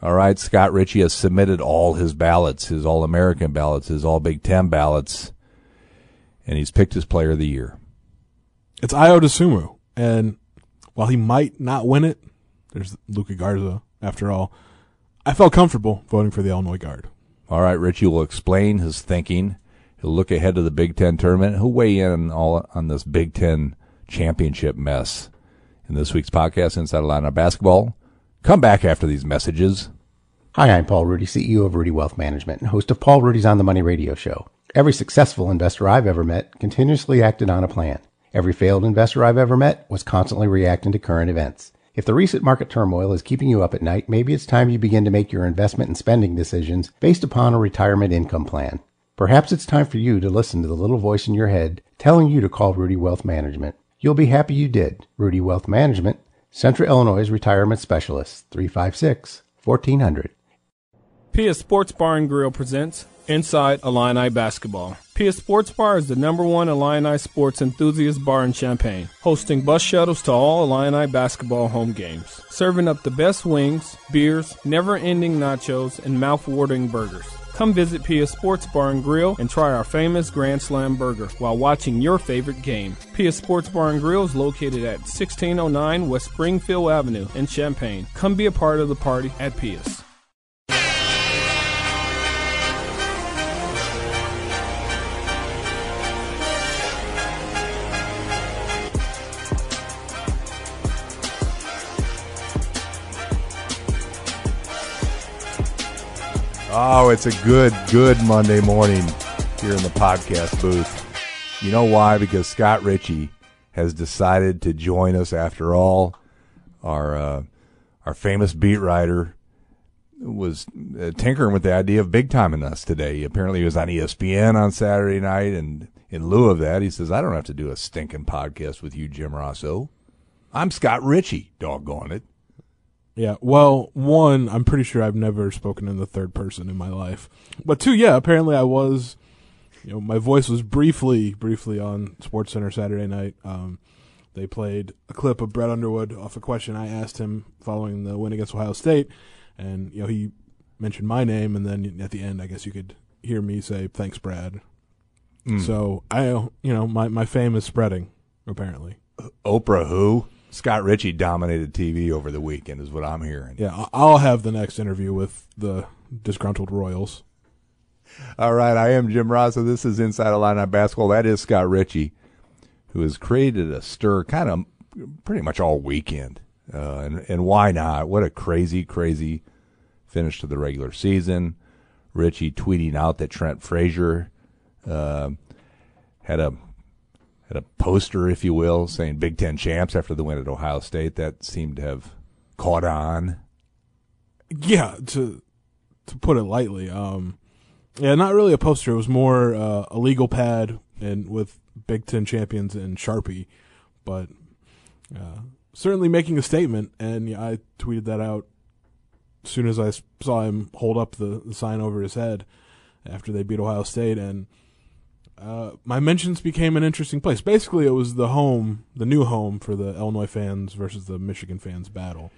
All right, Scott Richey has submitted all his ballots, his All American ballots, his All Big Ten ballots, and he's picked his player of the year. It's Ayo Dosunmu, and while he might not win it, there's Luka Garza. After all, I felt comfortable voting for the Illinois guard. All right, Richey will explain his thinking. He'll look ahead to the Big Ten tournament. He'll weigh in all on this Big Ten championship mess in this week's podcast, Inside Illini Basketball. Come back after these messages. Hi, I'm Paul Rudy, CEO of Rudy Wealth Management and host of Paul Rudy's On the Money radio show. Every successful investor I've ever met continuously acted on a plan. Every failed investor I've ever met was constantly reacting to current events. If the recent market turmoil is keeping you up at night, maybe it's time you begin to make your investment and spending decisions based upon a retirement income plan. Perhaps it's time for you to listen to the little voice in your head telling you to call Rudy Wealth Management. You'll be happy you did. Rudy Wealth Management, Central Illinois Retirement Specialist, 356 1400. Pia Sports Bar and Grill presents Inside Illini Basketball. Pia Sports Bar is the number one Illini sports enthusiast bar in Champaign, hosting bus shuttles to all Illini basketball home games, serving up the best wings, beers, never-ending nachos, and mouth-watering burgers. Come visit Pia Sports Bar and Grill and try our famous Grand Slam burger while watching your favorite game. Pia Sports Bar and Grill is located at 1609 West Springfield Avenue in Champaign. Come be a part of the party at Pia's. Oh, it's a good, good Monday morning here in the podcast booth. You know why? Because Scott Richey has decided to join us after all. Our uh, our famous beat writer was uh, tinkering with the idea of big timing us today. Apparently, he was on ESPN on Saturday night, and in lieu of that, he says, "I don't have to do a stinking podcast with you, Jim Rossow. I'm Scott Richey. Doggone it." Yeah, well, one, I'm pretty sure I've never spoken in the third person in my life. But two, yeah, apparently I was, you know, my voice was briefly, briefly on Sports Center Saturday night. Um, they played a clip of Brad Underwood off a question I asked him following the win against Ohio State, and you know he mentioned my name, and then at the end, I guess you could hear me say thanks, Brad. So I, you know, my my fame is spreading apparently. Oprah, who? Scott Richey dominated TV over the weekend, is what I'm hearing. Yeah, I'll have the next interview with the disgruntled Royals. All right, I am Jim Rossow. This is Inside Illini Basketball. That is Scott Richey, who has created a stir kind of pretty much all weekend. Uh, and, and why not? What a crazy, crazy finish to the regular season. Richey tweeting out that Trent Frazier uh, had a had a poster, if you will, saying Big Ten champs after the win at Ohio State. That seemed to have caught on. Yeah, to to put it lightly, um, yeah, not really a poster. It was more uh, a legal pad and with Big Ten champions and Sharpie, but uh, certainly making a statement. And yeah, I tweeted that out as soon as I saw him hold up the, the sign over his head after they beat Ohio State, and uh, my mentions became an interesting place. Basically, it was the home, the new home for the Illinois fans versus the Michigan fans battle.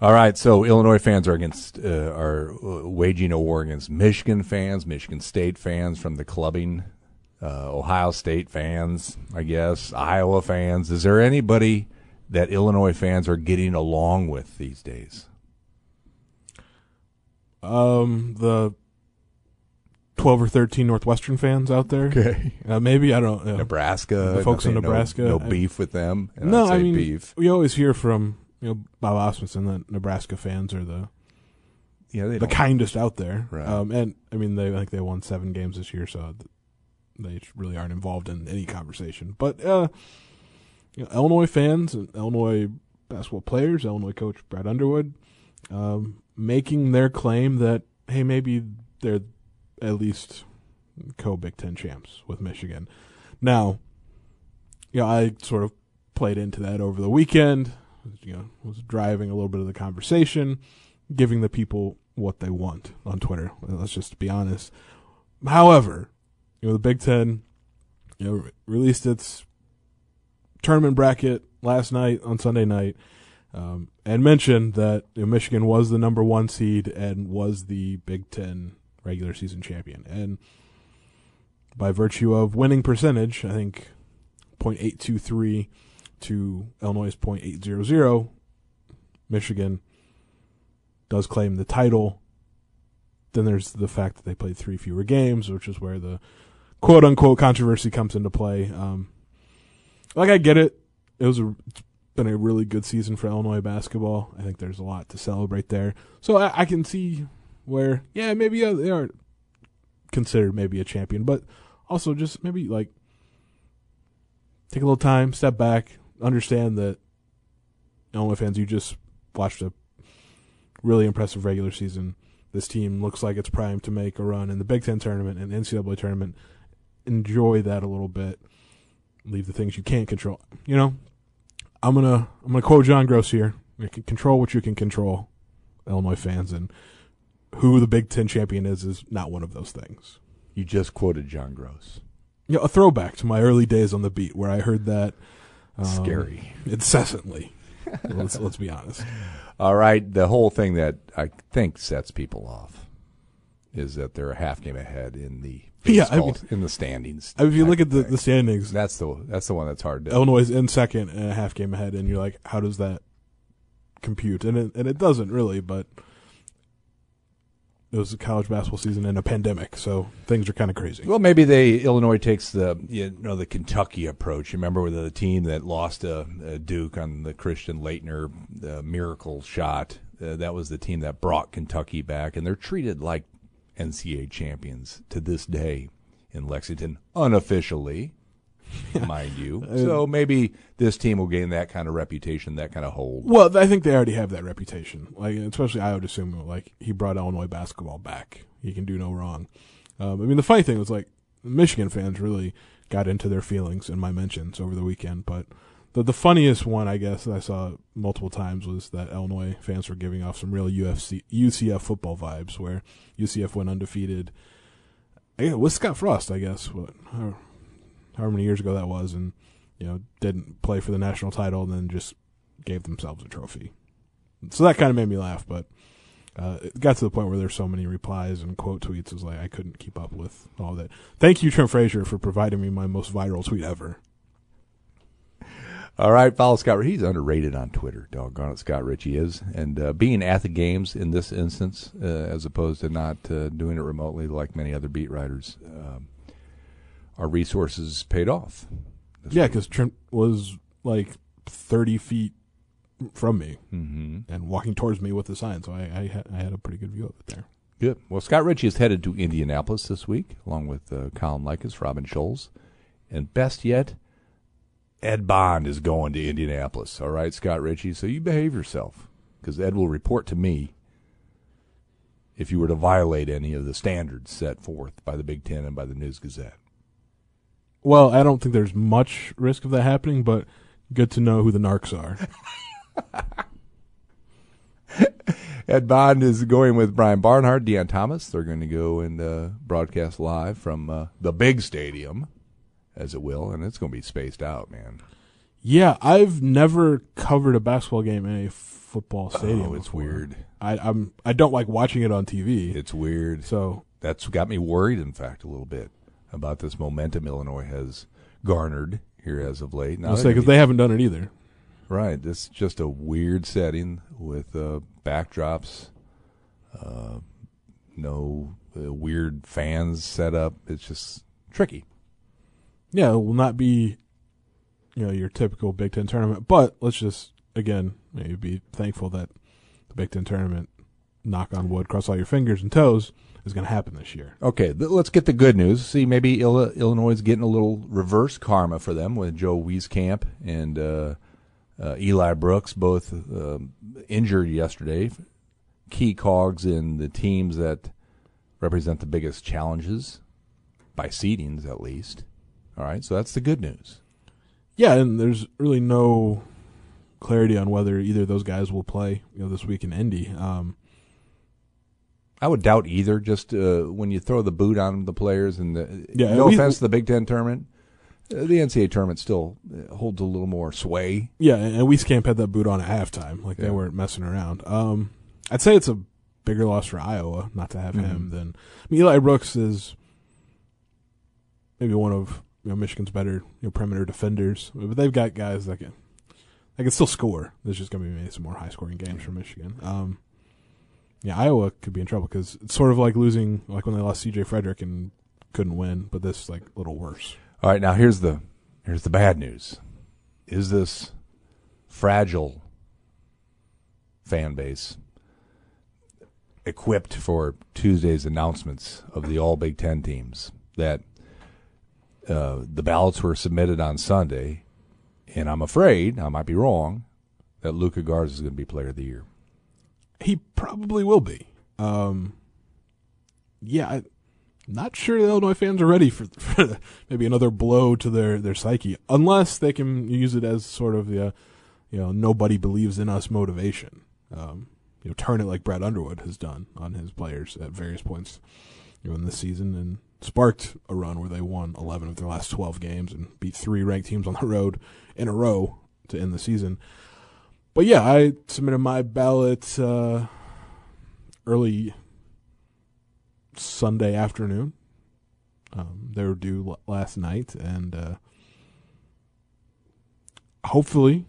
All right, so Illinois fans are against uh, are uh, waging a war against Michigan fans, Michigan State fans from the clubbing, uh, Ohio State fans, I guess, Iowa fans. Is there anybody that Illinois fans are getting along with these days? Um, the twelve or thirteen Northwestern fans out there. Okay. uh, maybe I don't know. Nebraska, The folks in nothing- no- Nebraska, no, I- beef with them. And no, I mean beef. we always hear from you know Bob Osmondson that Nebraska fans are the Yeah, they the don't- kindest out there. Right. Um, and I mean they I think they won seven games this year, so they really aren't involved in any conversation. But uh, you know, Illinois fans and Illinois basketball players, Illinois coach Brad Underwood, um, making their claim that hey maybe they're at least co Big Ten champs with Michigan. Now, you know, I sort of played into that over the weekend. You know, was driving a little bit of the conversation, giving the people what they want on Twitter. Let's just be honest. However, you know, the Big Ten, you know, re- released its tournament bracket last night on Sunday night. um, and mentioned that you know, Michigan was the number one seed and was the Big Ten regular season champion. And by virtue of winning percentage, I think 0.823 to Illinois' 0.800, Michigan does claim the title. Then there's the fact that they played three fewer games, which is where the quote unquote controversy comes into play. Um, like I get it. It was a, been a really good season for Illinois basketball. I think there's a lot to celebrate there. So I, I can see where, yeah, maybe uh, they are considered maybe a champion, but also just maybe like take a little time, step back, understand that Illinois fans, you just watched a really impressive regular season. This team looks like it's primed to make a run in the Big Ten tournament and NCAA tournament. Enjoy that a little bit. Leave the things you can't control. You know, I'm gonna I'm gonna quote John Groce here. You can control what you can control, Illinois fans, and who the Big Ten champion is is not one of those things. You just quoted John. You know, a throwback to my early days on the beat, where I heard that um, Scary. incessantly. let's let's be honest. All right, the whole thing that I think sets people off is that they're a half game ahead in the Yeah, I mean- in the standings. I mean, if you look at the, the standings, that's the that's the one that's hard to. Illinois is in second and a half game ahead, and you're like, how does that compute? And it, and it doesn't really, but it was a college basketball season and a pandemic, so things are kind of crazy. Well, maybe they Illinois takes the you know the Kentucky approach. You remember with the team that lost a, uh, Duke on the Christian Laettner uh, miracle shot. Uh, that was the team that brought Kentucky back, and they're treated like NCAA champions to this day in Lexington, unofficially, mind you. So maybe this team will gain that kind of reputation, that kind of hold. Well, I think they already have that reputation. Like, especially I would assume, like he brought Illinois basketball back. He can do no wrong. Um, I mean, the funny thing was like Michigan fans really got into their feelings in my mentions over the weekend. But the the funniest one, I guess, that I saw multiple times was that Illinois fans were giving off some real UFC UCF football vibes, where UCF went undefeated. Yeah, with Scott Frost, I guess. What, however many years ago that was, and you know didn't play for the national title, and then just gave themselves a trophy. So that kind of made me laugh, but uh, it got to the point where there's so many replies and quote tweets. It was like I couldn't keep up with all that. Thank you, Trent Frazier, for providing me my most viral tweet ever. All right, follow Scott. He's underrated on Twitter. Doggone it, Scott Richey is, and uh, being at the games in this instance, uh, as opposed to not uh, doing it remotely like many other beat writers, um, our resources paid off. Yeah, because Trent was like 30 feet from me Mhm. and walking towards me with the sign, so I I, ha- I had a pretty good view of it there. Good. Well, Scott Richey is headed to Indianapolis this week, along with uh, Colin Likas, Robin Scholz, and best yet, Ed Bond is going to Indianapolis. All right, Scott Richey. So you behave yourself, because Ed will report to me if you were to violate any of the standards set forth by the Big Ten and by the News Gazette. Well, I don't think there's much risk of that happening, but good to know who the narcs are. Ed Bond is going with Brian Barnhart, Deon Thomas. They're going to go and uh, broadcast live from uh, the big stadium, as it will, and it's going to be spaced out, man. Yeah, I've never covered a basketball game in a football stadium. Oh, it's before. weird. I, I'm I don't like watching it on TV. It's weird. so That's got me worried, in fact, a little bit about this momentum Illinois has garnered here as of late. Now I'll say because they haven't done it either. right, this is just a weird setting with uh, backdrops, uh, no uh, weird fans set up. It's just tricky. Yeah, it will not be, you know, your typical Big Ten tournament. But let's just again maybe be thankful that the Big Ten tournament, knock on wood, cross all your fingers and toes, is going to happen this year. Okay, th- let's get the good news. See, maybe Ill- Illinois is getting a little reverse karma for them with Joe Wieskamp and uh, uh, Eli Brooks, both um injured yesterday. Key cogs in the teams that represent the biggest challenges by seedings, at least. All right, so that's the good news. Yeah, and there's really no clarity on whether either of those guys will play, you know, this week in Indy. Um, I would doubt either. Just uh, when you throw the boot on the players, and the, Yeah, no we- offense to the Big Ten tournament, uh, the NCAA tournament still uh, holds a little more sway. Yeah, and and Wieskamp had that boot on at halftime. Like they weren't messing around. Um, I'd say it's a bigger loss for Iowa not to have him Mhm. than I mean, Eli Brooks is maybe one of you know Michigan's better you know perimeter defenders, but they've got guys that can that can still score. There's just going to be maybe some more high scoring games for Michigan. Um, yeah, Iowa could be in trouble because it's sort of like losing like when they lost C.J. Frederick and couldn't win, but this is like a little worse. All right, now here's the here's the bad news. Is this fragile fan base equipped for Tuesday's announcements of the All Big Ten teams? That uh, the ballots were submitted on Sunday, and I'm afraid I might be wrong that Luka Garza is going to be Player of the Year. He probably will be. Um, yeah, I, not sure the Illinois fans are ready for, for maybe another blow to their, their psyche, unless they can use it as sort of the, uh, you know, nobody believes in us motivation. Um, you know, turn it like Brad Underwood has done on his players at various points, you know, in this season, and sparked a run where they won 11 of their last 12 games and beat three ranked teams on the road in a row to end the season. But yeah, I submitted my ballot uh, early Sunday afternoon. Um, they were due l- last night, and uh, hopefully,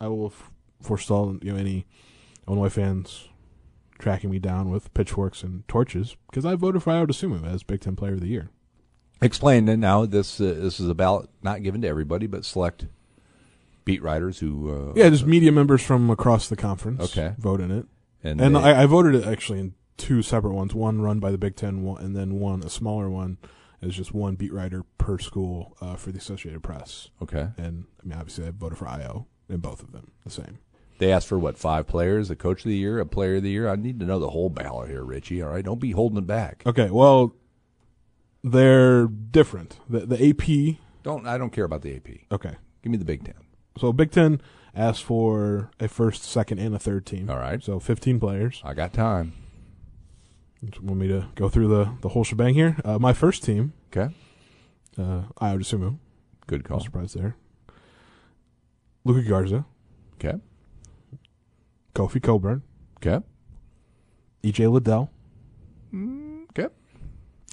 I will f- forestall you know any Illinois fans tracking me down with pitchforks and torches because I voted for Ayo Dosunmu as Big Ten Player of the Year. Explain now this uh, this is a ballot not given to everybody, but select beat writers who uh, Yeah, just media members from across the conference. Okay. vote in it. and, And they- I, I voted it actually in two separate ones. One run by the Big Ten, one, and then one a smaller one is just one beat writer per school uh, for the Associated Press. okay. And I mean, obviously, I voted for Ayo in both of them. The same. They asked for what five players, a coach of the year, a player of the year. I need to know the whole ballot here, Richey. All right, don't be holding it back. Okay, well, they're different. The the AP. Don't I don't care about the AP. Okay, Give me the Big Ten. So Big Ten asked for a first, second, and a third team. All right, So 15 players. I got time. You Want me to go through the, the whole shebang here? Uh, my first team, Okay, uh, Ayo Dosunmu. good No call. surprise there. Luka Garza, Okay, Kofi Cockburn, okay, EJ Liddell. okay.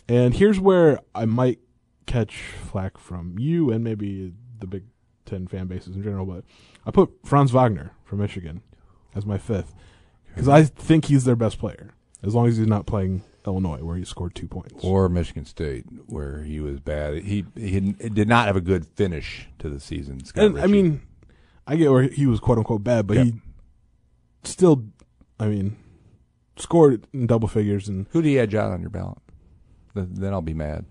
And here's where I might catch flack from you and maybe the Big Ten fan bases in general, but I put Franz Wagner from Michigan as my fifth because I think he's their best player as long as he's not playing Illinois where he scored two points. Or Michigan State, where he was bad. He he did not have a good finish to the season. Scott and I mean, I get where he was quote unquote bad, but Yeah. he still, I mean, scored in double figures and who do you edge out on your ballot? Then I'll be mad.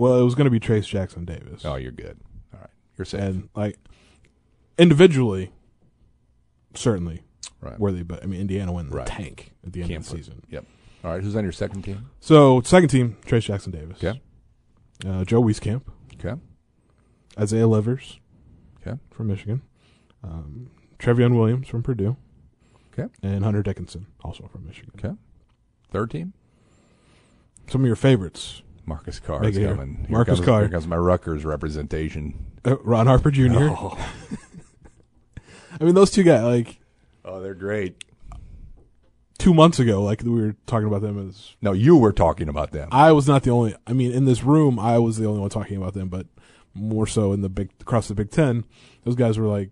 Well, it was going to be Trayce Jackson Davis. Oh, you're good. All right, you're safe. and like individually, certainly right. worthy. But I mean, Indiana went in the Right. tank at the end Can't of the put- season. Yep. All right. Who's on your second team? So second team, Trayce Jackson Davis. Okay. Uh, Joe Wieskamp, Okay. Isaiah Livers. Okay. From Michigan. Um, Trevion Williams from Purdue. Okay. And Hunter Dickinson, also from Michigan. Okay. Third team. Some of your favorites: Marcus Carr is coming. Here Marcus comes, Carr. Here comes my Rutgers representation. uh, Ron Harper Jr. Oh, I mean, those two guys. Like oh, they're great. two months ago, like we were talking about them as No, you were talking about them. I was not the only. I mean, in this room, I was the only one talking about them, but more so in the big across the Big Ten, those guys were like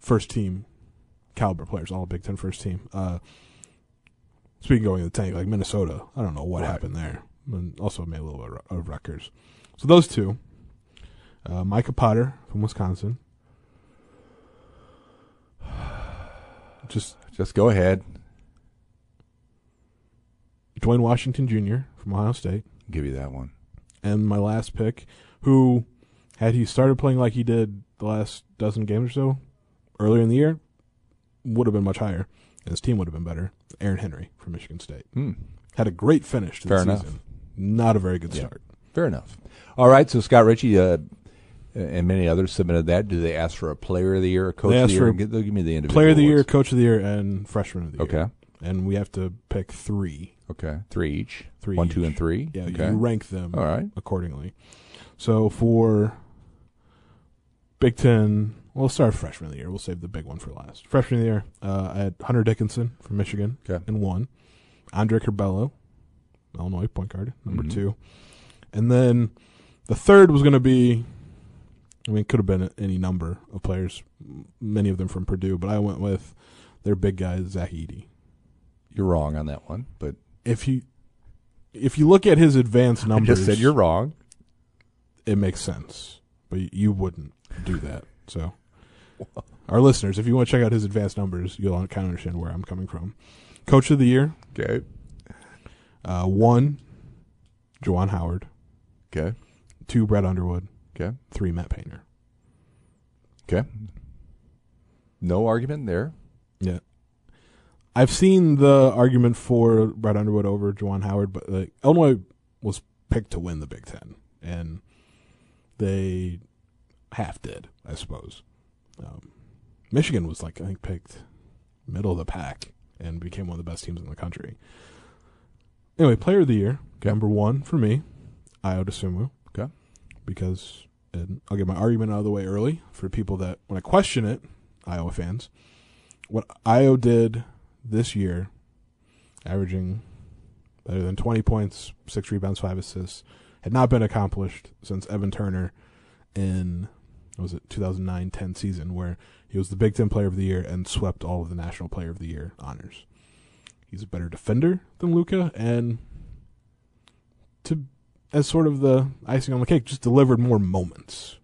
first team caliber players, all Big Ten first team. Uh, speaking of going to the tank, like Minnesota, I don't know what Right. happened there, and also made a little bit of records. So those two, uh, Micah Potter from Wisconsin, just Just go ahead. Duane Washington Jr. from Ohio State. Give you that one. and my last pick, who had he started playing like he did the last dozen games or so earlier in the year, would have been much higher, and his team would have been better. Aaron Henry from Michigan State Hmm. had a great finish to Fair the enough. season. Not a very good Yeah. start. Fair enough. All right. So Scott Richey uh, and many others submitted that. Do they ask for a player of the year, a coach They of the year? for Give- They'll give me the individual Player of the year, coach of the year, and freshman of the year. Okay. and we have to pick three. Okay, three each. Three One, two, each. and three. Yeah, okay. you rank them All right. accordingly. So for Big Ten, we'll start freshman of the year. We'll save the big one for last. Freshman of the year, uh, I had Hunter Dickinson from Michigan Okay. and one, Andre Curbelo, Illinois point guard, number Mhm. two, and then the third was going to be. I mean, it could have been any number of players, many of them from Purdue, but I went with their big guy Zach Edey. You're wrong on that one, but If you if you look at his advanced I numbers, just said you're wrong. it makes sense, but you wouldn't do that. So, our listeners, if you want to check out his advanced numbers, you'll kind of understand where I'm coming from. Coach of the year, Okay. Uh, one, Juwan Howard, Okay. two, Brad Underwood, Okay. three, Matt Painter. Okay. No argument there. Yeah. I've seen the argument for Brad Underwood over Juwan Howard, but like, Illinois was picked to win the Big Ten, and they half did, I suppose. Um, Michigan was like I think picked middle of the pack and became one of the best teams in the country. Anyway, Player of the Year, Okay. number one for me, Ayo Dosunmu. Okay. Because and I'll get my argument out of the way early for people that when I question it, Iowa fans. What Ayo did this year, averaging better than 20 points, six rebounds, five assists, had not been accomplished since Evan Turner in was it 2009-10 season, where he was the Big Ten Player of the Year and swept all of the National Player of the Year honors. He's a better defender than Luka, and to as sort of the icing on the cake, just delivered more moments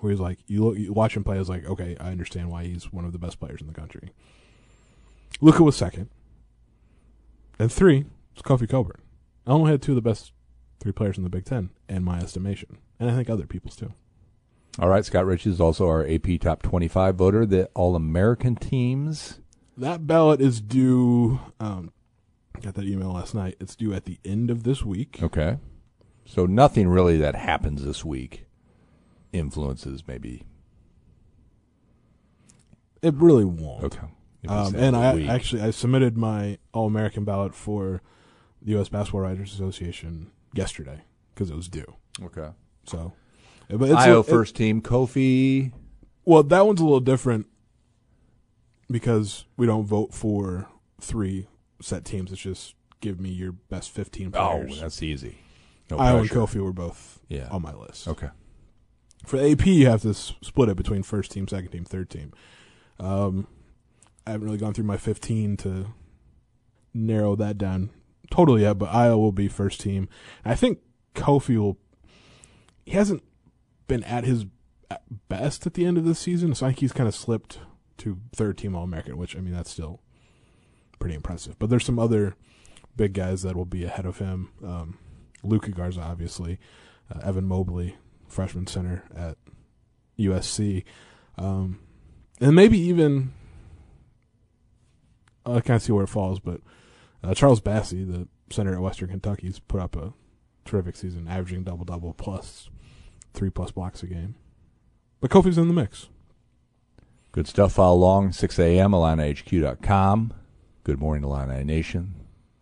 where he's like, you look, you watch him play, it's like, okay, I understand why he's one of the best players in the country. Luka was second, and three was Kofi Cockburn. I only had two of the best three players in the Big Ten, in my estimation, and I think other people's too. All right. Scott Rich is also our AP Top 25 voter. The All American teams. That ballot is due. Um, got that email last night. It's due at the end of this week. Okay. So nothing really that happens this week influences maybe. It really won't. Okay. Um, and I week. actually I submitted my All American ballot for the U.S. Basketball Writers Association yesterday because it was due. Okay. So, but it's Ayo a- it- first team. Kofi. well, that one's a little different because we don't vote for three set teams. It's just give me your best fifteen players. Oh, that's easy. No Ayo and. Kofi were both Yeah. on my list. Okay. For AP, you have to s- split it between first team, second team, third team. Um, I haven't really gone through my 15 to narrow that down totally yet, but Ayo will be first team. I think Kofi will. He hasn't been at his best at the end of this season, so I think he's kind of slipped to third team All American, which I mean that's still pretty impressive. But there's some other big guys that will be ahead of him. Um, Luka Garza, obviously, uh, Evan Mobley, freshman center at USC, um, and maybe even I can't see where it falls, but uh, Charles Bassey, the center at Western Kentucky, Kentucky's put up a terrific season, averaging double double plus three plus blocks a game. But Kofi's in the mix. Good stuff. Follow along, 6 a.m., IlliniHQ.com. Good morning, Illini Nation.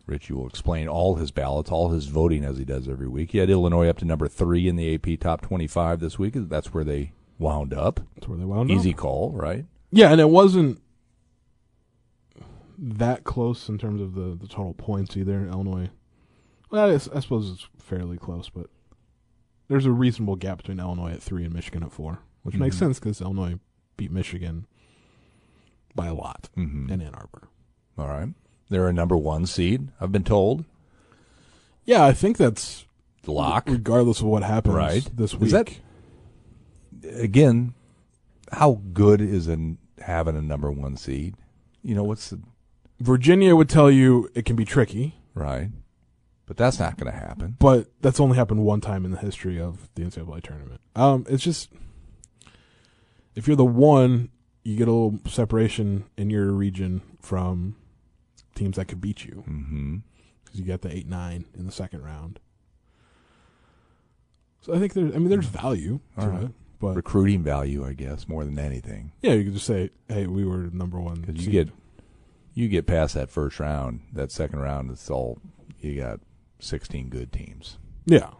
Richey will explain all his ballots, all his voting as he does every week. He had Illinois up to number three in the AP Top 25 this week. That's where they wound up. That's where they wound Easy up. Easy call, right? Yeah, and it wasn't that close in terms of the, the total points either. In Illinois, well, I suppose it's fairly close, but there's a reasonable gap between Illinois at three and Michigan at four, which makes Mhm. sense because Illinois beat Michigan by a lot Mm-hmm. in Ann Arbor. All right. They're a number one seed, I've been told. Yeah, I think that's lock. regardless of what happens Right. this Is week. that- Again, how good is an, having a number one seed? You know, what's the. Virginia would tell you it can be tricky, Right. But that's not going to happen. but that's only happened one time in the history of the NCAA tournament. Um, it's just if you're the one, you get a little separation in your region from teams that could beat you Mm-hmm. because you get the eight nine in the second round. So I think there's, I mean, there's value to All right. it, but Recruiting value, I guess, more than anything. yeah, you could just say, hey, we were number one. Because you get You get past that first round, that second round, it's all you got. Sixteen good teams Yeah,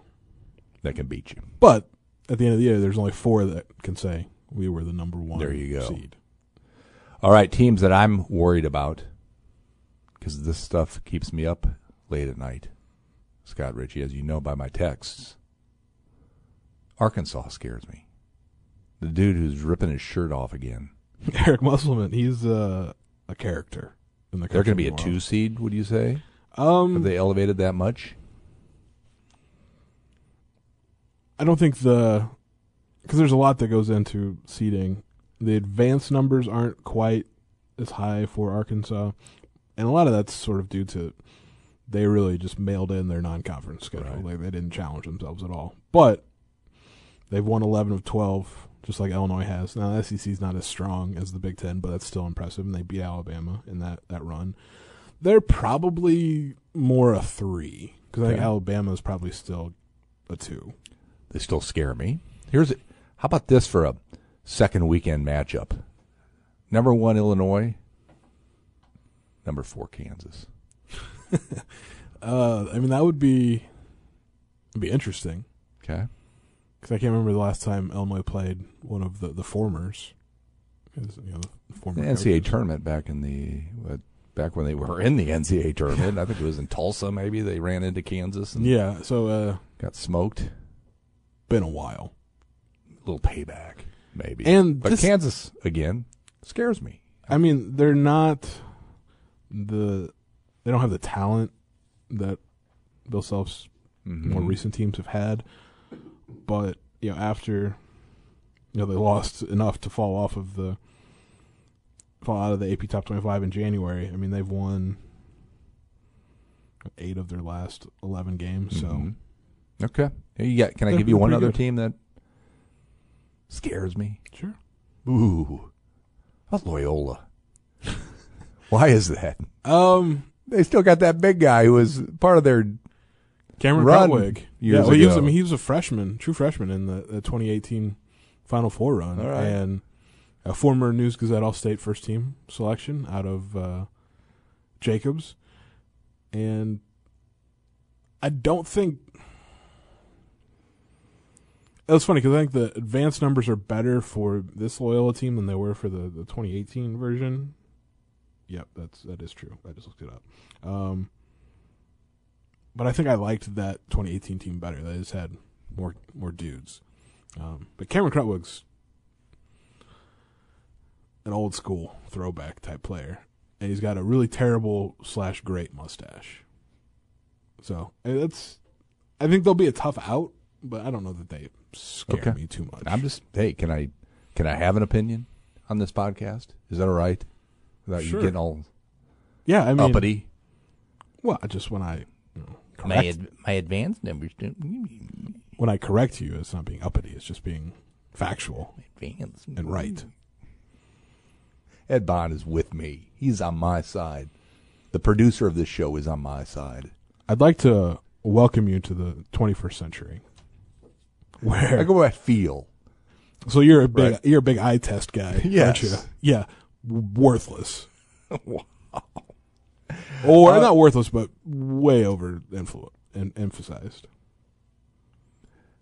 that can beat you. but at the end of the year, there's only four that can say we were the number one. There you go. Seed. All right, teams that I'm worried about because this stuff keeps me up late at night. Scott Richey, as you know by my texts, Arkansas scares me. The dude who's ripping his shirt off again. Eric Musselman, he's uh, a character. In the They're going to be a two seed, would you say? world. Have Um, they elevated that much? I don't think the because there's a lot that goes into seeding. The advanced numbers aren't quite as high for Arkansas, and a lot of that's sort of due to they really just mailed in their non-conference schedule. Right. Like they didn't challenge themselves at all. But they've won 11 of 12, just like Illinois has. Now the SEC's not as strong as the Big Ten, but that's still impressive. And they beat Alabama in that that run. They're probably more a three because I think Alabama is probably still a two. They still scare me. Here's how about this for a second weekend matchup? Number one Illinois, number four Kansas. Uh, I mean, that would be would be interesting Okay, because I can't remember the last time Illinois played one of the the formers. You know, the the former NCAA coaches. tournament back in the uh, back when they were in the NCAA tournament. I think it was in Tulsa. Maybe they ran into Kansas and Yeah, so uh, got smoked. been a while. Little payback, maybe. And but this- Kansas again scares me. I mean, they're not the they don't have the talent that Bill Self's Mhm. more recent teams have had. But you know, after you know they lost enough to fall off of the fall out of the AP top twenty five in January. I mean, they've won eight of their last eleven games. So Mhm. okay, you got. Can I They're give you one other good. team that scares me? sure. Ooh, a Loyola. Why is that? Um, They still got that big guy who was part of their. Cameron Run yeah, well, he was. I mean, he was a freshman, true freshman in the, the 2018 Final Four run, All right. and a former News Gazette All State first team selection out of uh, Jacobs, and I don't think was funny because I think the advanced numbers are better for this Loyola team than they were for the, the 2018 version. Yep, that's that is true. I just looked it up. Um, but I think I liked that 2018 team better. They just had more more dudes. Um, but Cameron Krutwig's an old school throwback type player, and he's got a really terrible slash great mustache. So that's, I think they'll be a tough out, but I don't know that they scare Okay. me too much. I'm just. Hey, can I? Can I have an opinion on this podcast? Is that all right? Without Sure. you getting all yeah, I mean, uppity. well, just when I you know, My correct, ad, my advanced numbers don't when I correct you, it's not being uppity; it's just being factual advanced and right. Ed Bond is with me. He's on my side. The producer of this show is on my side. I'd like to welcome you to the 21st century. I Where go by feel. so you're a big Right. you're a big eye test guy, Yes. aren't you? Yeah, worthless. Or Uh, not worthless, but way over influ- and emphasized.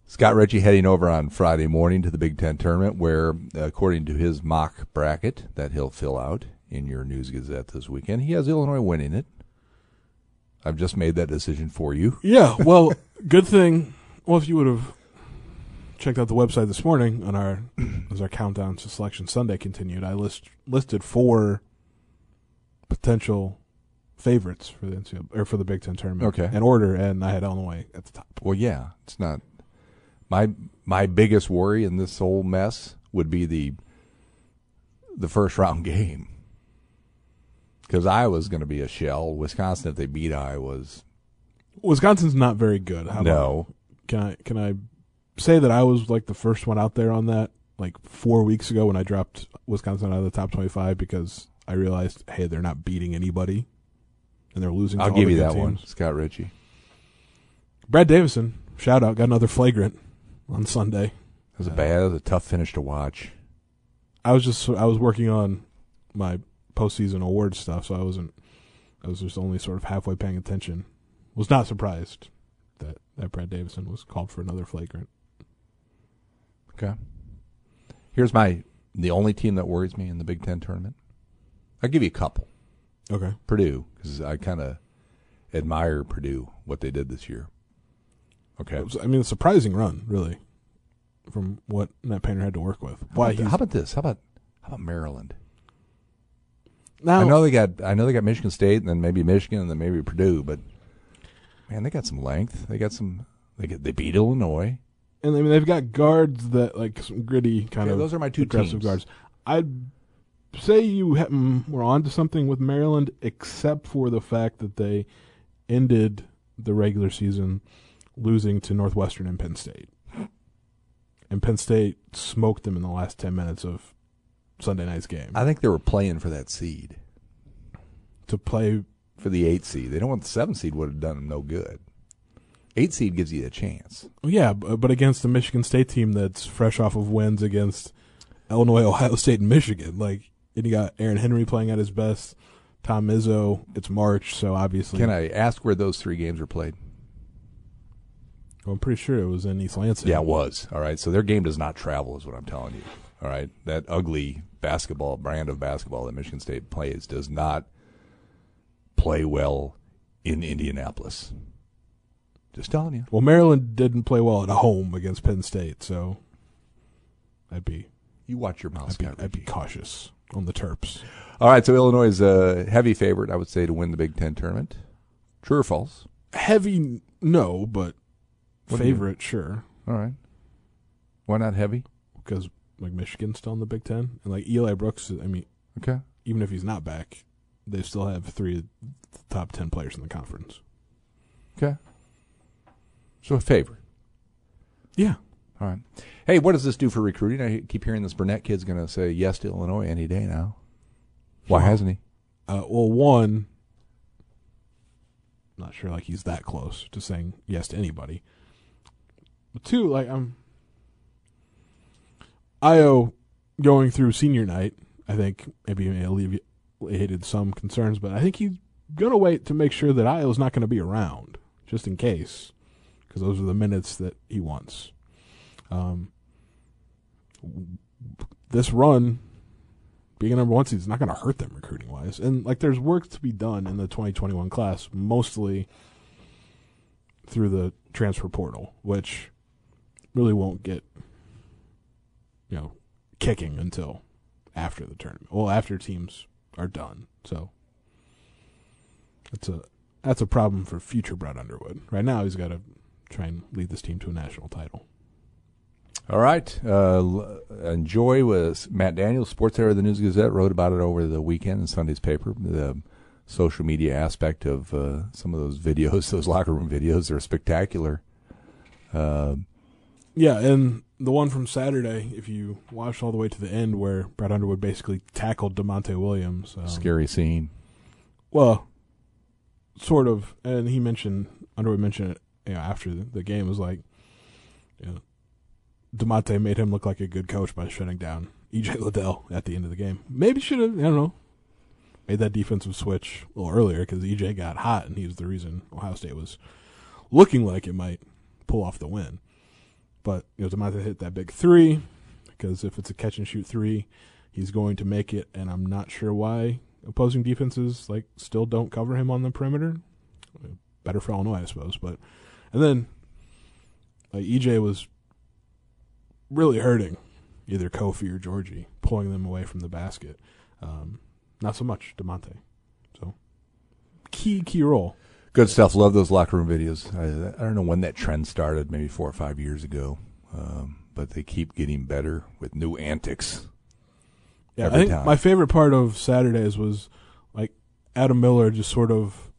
Scott Richey heading over on Friday morning to the Big Ten tournament, where, according to his mock bracket that he'll fill out in your News Gazette this weekend, he has Illinois winning it. I've just made that decision for you. Yeah, well, good thing. Well, if you would have checked out the website this morning on our as our countdown to Selection Sunday continued, I list listed four potential favorites for the NCAA, or for the Big Ten tournament. Okay. in order, and I had Illinois at the top. Well, yeah, it's not my my biggest worry in this whole mess would be the the first round game because Iowa's going to be a shell. Wisconsin, if they beat Iowa, was Wisconsin's not very good. How about- no. can I can I say that I was like the first one out there on that like four weeks ago when I dropped Wisconsin out of the top twenty five because I realized hey they're not beating anybody and they're losing. I'll give you that one. Scott Richey. Brad Davison, shout out, got another flagrant on Sunday. It was a bad, it was a tough finish to watch. I was just I was working on my postseason award stuff, so I wasn't. I was just only sort of halfway paying attention. Was not surprised that that Brad Davison was called for another flagrant. Okay. Here's my the only team that worries me in the Big Ten tournament. I'll give you a couple. Okay. Purdue, because I kind of admire Purdue what they did this year. Okay. Was, I mean, a surprising run, really, from what Matt Painter had to work with. How Why about, how about this? How about how about Maryland? now? I know they got I know they got Michigan State and then maybe Michigan and then maybe Purdue, but man, they got some length. They got some. They get they beat Illinois. And I mean they've got guards that like some gritty kind Okay, of those are my two aggressive teams. guards. I'd say you ha- mm, were onto something with Maryland, except for the fact that they ended the regular season losing to Northwestern and Penn State, and Penn State smoked them in the last ten minutes of Sunday night's game I think they were playing for that seed, to play. for the eight seed. They don't want the seven seed would have done them no good. Eight seed gives you a chance. Yeah, but against the Michigan State team that's fresh off of wins against Illinois, Ohio State, and Michigan, like, and you got Aaron Henry playing at his best. Tom Izzo. It's March, so obviously, Can I ask where those three games were played? I'm pretty sure it was in East Lansing. Yeah, it was. All right. So their game does not travel, is what I'm telling you. All right. That ugly basketball brand of basketball that Michigan State plays does not play well in Indianapolis. Just telling you. Well, Maryland didn't play well at home against Penn State, so I'd be You watch your mouth, I'd be, I'd be cautious on the Terps. All right. So Illinois is a heavy favorite, I would say, to win the Big Ten tournament. True or false? Heavy, no, but What favorite, sure, All right. Why not heavy? because like Michigan's still in the Big Ten, and like Eli Brooks. I mean, Okay. even if he's not back, they still have three of the top ten players in the conference. Okay. So a favor. Yeah, All right. Hey, what does this do for recruiting? I keep hearing this Burnett kid's going to say yes to Illinois any day now. Why Well, hasn't he? Uh, well, one, I'm not sure like he's that close to saying yes to anybody. But two, like I'm, Ayo going through senior night. I think maybe he may alleviated some concerns, but I think he's gonna wait to make sure that Ayo's not going to be around, just in case, because those are the minutes that he wants. Um, this run being a number one seed is not going to hurt them recruiting wise. And like, there's work to be done in the 2021 class, mostly through the transfer portal, which really won't get, you know, kicking until after the tournament. Well, after teams are done. So that's a that's a problem for future Brad Underwood. Right now, he's got to try and lead this team to a national title. All right. Uh, enjoy with Matt Daniels, sports editor of the News Gazette, wrote about it over the weekend in Sunday's paper. The social media aspect of uh, some of those videos, those locker room videos, are spectacular. Uh, Yeah, and the one from Saturday, if you watched all the way to the end, where Brad Underwood basically tackled Da'Monte Williams. Um, scary scene. Well, sort of, and he mentioned Underwood mentioned it you know, after the, game was like, you know, Da'Monte made him look like a good coach by shutting down EJ Liddell at the end of the game. Maybe should have, I don't know, made that defensive switch a little earlier because EJ got hot and he was the reason Ohio State was looking like it might pull off the win. But you know, Da'Monte hit that big three because if it's a catch and shoot three, he's going to make it, and I'm not sure why opposing defenses like still don't cover him on the perimeter. Better for Illinois, I suppose. But and then like EJ was really hurting either Kofi or Giorgi, pulling them away from the basket. Um, not so much Da'Monte. So key key role. Good stuff. Love those locker room videos. I, I don't know when that trend started, maybe four or five years ago, um, but they keep getting better with new antics. Yeah, Every I think time. my favorite part of Saturdays was like Adam Miller just sort of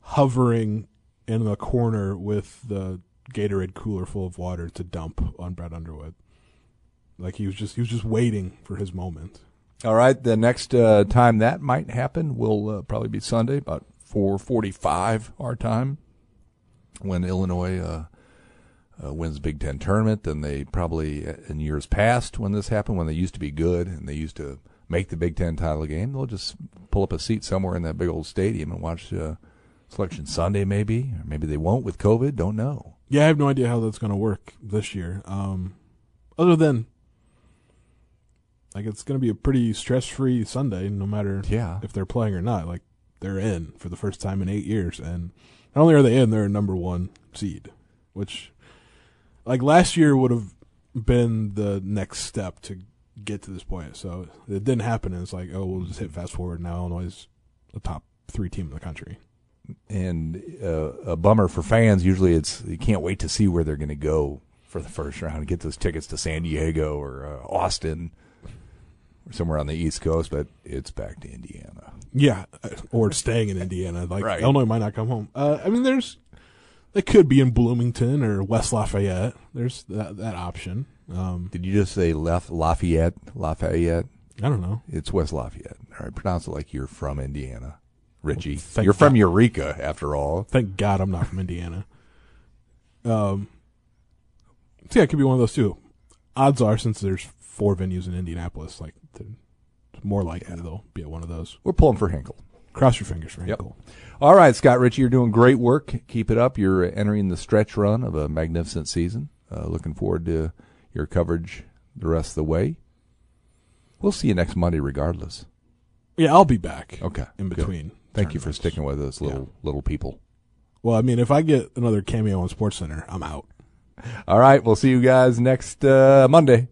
hovering in the corner with the Gatorade cooler full of water to dump on Brad Underwood. Like he was just he was just waiting for his moment. All right, the next uh, time that might happen will uh, probably be Sunday, about four forty-five our time, when Illinois uh, uh, wins Big Ten tournament. Then they probably uh, in years past when this happened, when they used to be good and they used to make the Big Ten title game, they'll just pull up a seat somewhere in that big old stadium and watch uh, Selection Sunday, maybe, or maybe they won't with COVID. Don't know. Yeah, I have no idea how that's going to work this year. Um, other than like it's going to be a pretty stress-free Sunday, no matter Yeah. if they're playing or not. Like they're in for the first time in eight years, and not only are they in, they're a number one seed, which like last year would have been the next step to get to this point. So it didn't happen, and it's like, oh, we'll just hit fast forward. Now Illinois is a top three team in the country. And uh, a bummer for fans. Usually, it's you can't wait to see where they're going to go for the first round and get those tickets to San Diego or uh, Austin or somewhere on the East Coast. But it's back to Indiana. Yeah, uh, or staying in Indiana. Like Right. Illinois might not come home. Uh, I mean, there's they could be in Bloomington or West Lafayette. There's that that option. Um, Did you just say Laf- Lafayette? Lafayette? I don't know. It's West Lafayette. All right, pronounce it like you're from Indiana, Richey. thank you're from Eureka, after all. Thank God I'm not from Indiana. Um, so yeah, it could be one of those two. Odds are, since there's four venues in Indianapolis, like it's more likely they'll be at one of those. We're pulling for Hinkle. Cross your fingers for Yep. Hinkle. All right, Scott Richey, you're doing great work. Keep it up. You're entering the stretch run of a magnificent season. Uh, looking forward to your coverage the rest of the way. We'll see you next Monday, regardless. Yeah, I'll be back. Okay, in good. Between. Thank you for sticking with us, little little people. Well, I mean, if I get another cameo on SportsCenter, I'm out. All right, we'll see you guys next uh, Monday.